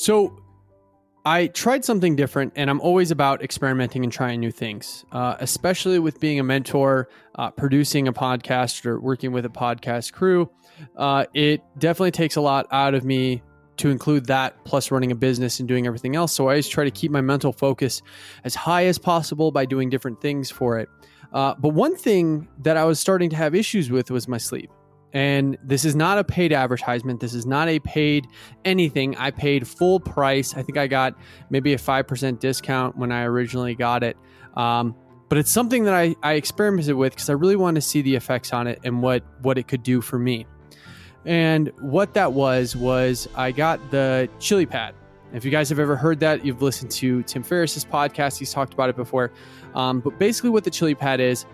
So I tried something different, and I'm always about experimenting and trying new things, uh, especially with being a mentor, uh, producing a podcast, or working with a podcast crew. Uh, it definitely takes a lot out of me to include that, plus running a business and doing everything else. So I always try to keep my mental focus as high as possible by doing different things for it. Uh, but one thing that I was starting to have issues with was my sleep. And this is not a paid advertisement. This is not a paid anything. I paid full price. I think I got maybe a 5% discount when I originally got it. Um, but it's something that I, I experimented with because I really wanted to see the effects on it and what, what it could do for me. And what that was, was I got the chili pad. If you guys have ever heard that, you've listened to Tim Ferriss's podcast. He's talked about it before. Um, but basically, what the chili pad is,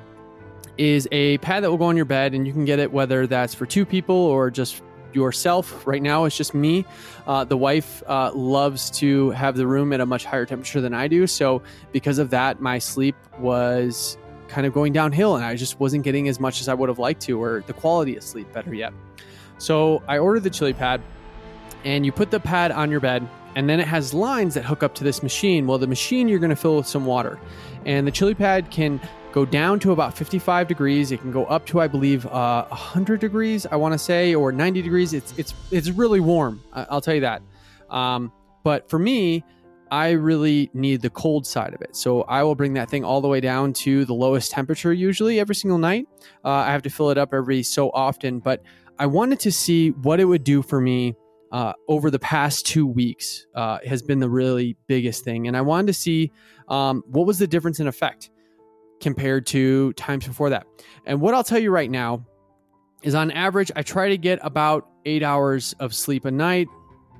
is a pad that will go on your bed, and you can get it whether that's for two people or just yourself. Right now, it's just me. Uh, the wife uh, loves to have the room at a much higher temperature than I do. So, because of that, my sleep was kind of going downhill, and I just wasn't getting as much as I would have liked to, or the quality of sleep, better yet. So, I ordered the chili pad, and you put the pad on your bed, and then it has lines that hook up to this machine. Well, the machine you're going to fill with some water, and the chili pad can go down to about 55 degrees. It can go up to, I believe, uh, 100 degrees. I want to say, or 90 degrees. It's it's it's really warm. I'll tell you that. Um, but for me, I really need the cold side of it. So I will bring that thing all the way down to the lowest temperature, usually every single night. Uh, I have to fill it up every so often, but I wanted to see what it would do for me uh, over the past two weeks. Uh, has been the really biggest thing, and I wanted to see um, what was the difference in effect compared to times before that. And what I'll tell you right now is on average, I try to get about eight hours of sleep a night,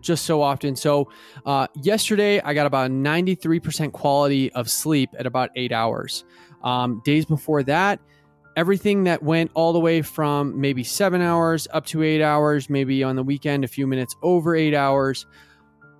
just so often. So, uh, yesterday I got about 93% quality of sleep at about eight hours. Um, days before that, everything that went all the way from maybe seven hours up to eight hours, maybe on the weekend, a few minutes over eight hours.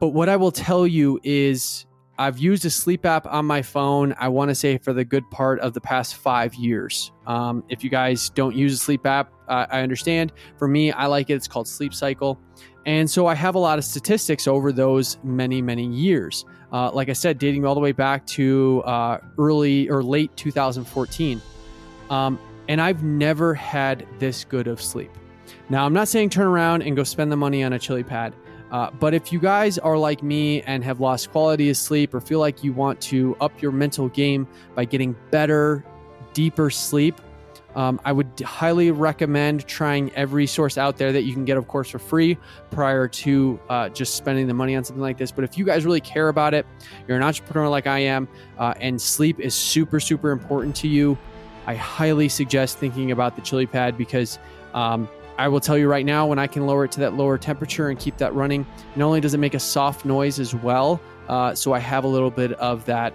But what I will tell you is I've used a sleep app on my phone, I want to say for the good part of the past five years. Um, if you guys don't use a sleep app, uh, I understand. For me, I like it. It's called Sleep Cycle. And so I have a lot of statistics over those many, many years. Uh, like I said, dating all the way back to uh, early or late 2014. Um, and I've never had this good of sleep. Now, I'm not saying turn around and go spend the money on a chili pad. Uh, but if you guys are like me and have lost quality of sleep or feel like you want to up your mental game by getting better, deeper sleep, um, I would highly recommend trying every source out there that you can get, of course, for free prior to uh, just spending the money on something like this. But if you guys really care about it, you're an entrepreneur like I am, uh, and sleep is super, super important to you, I highly suggest thinking about the chili pad because um, I will tell you right now, when I can lower it to that lower temperature and keep that running, not only does it make a soft noise as well, uh, so I have a little bit of that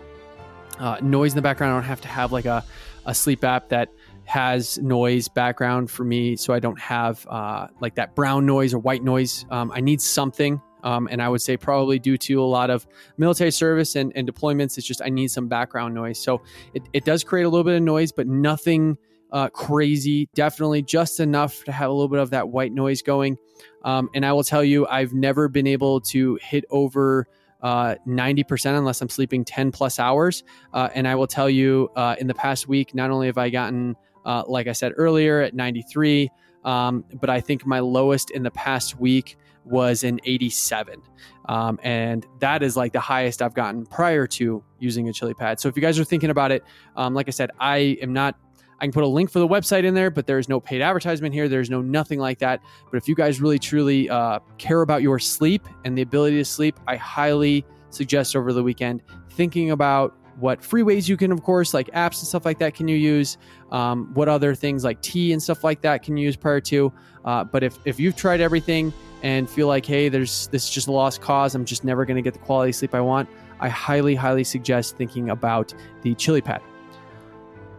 uh, noise in the background. I don't have to have like a, a sleep app that has noise background for me, so I don't have uh, like that brown noise or white noise. Um, I need something. Um, and I would say probably due to a lot of military service and, and deployments, it's just I need some background noise. So it, it does create a little bit of noise, but nothing uh, crazy. Definitely just enough to have a little bit of that white noise going. Um, and I will tell you, I've never been able to hit over uh, 90% unless I'm sleeping 10 plus hours. Uh, and I will tell you, uh, in the past week, not only have I gotten, uh, like I said earlier, at 93, um, but I think my lowest in the past week was an 87. Um, and that is like the highest I've gotten prior to using a chili pad. So if you guys are thinking about it, um, like I said, I am not I can put a link for the website in there, but there is no paid advertisement here. There's no nothing like that. But if you guys really truly uh, care about your sleep and the ability to sleep, I highly suggest over the weekend thinking about what free ways you can, of course, like apps and stuff like that, can you use? Um, what other things like tea and stuff like that can you use prior to? Uh, but if, if you've tried everything and feel like, hey, there's this is just a lost cause, I'm just never going to get the quality sleep I want, I highly, highly suggest thinking about the Chili Pad.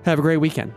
Have a great weekend.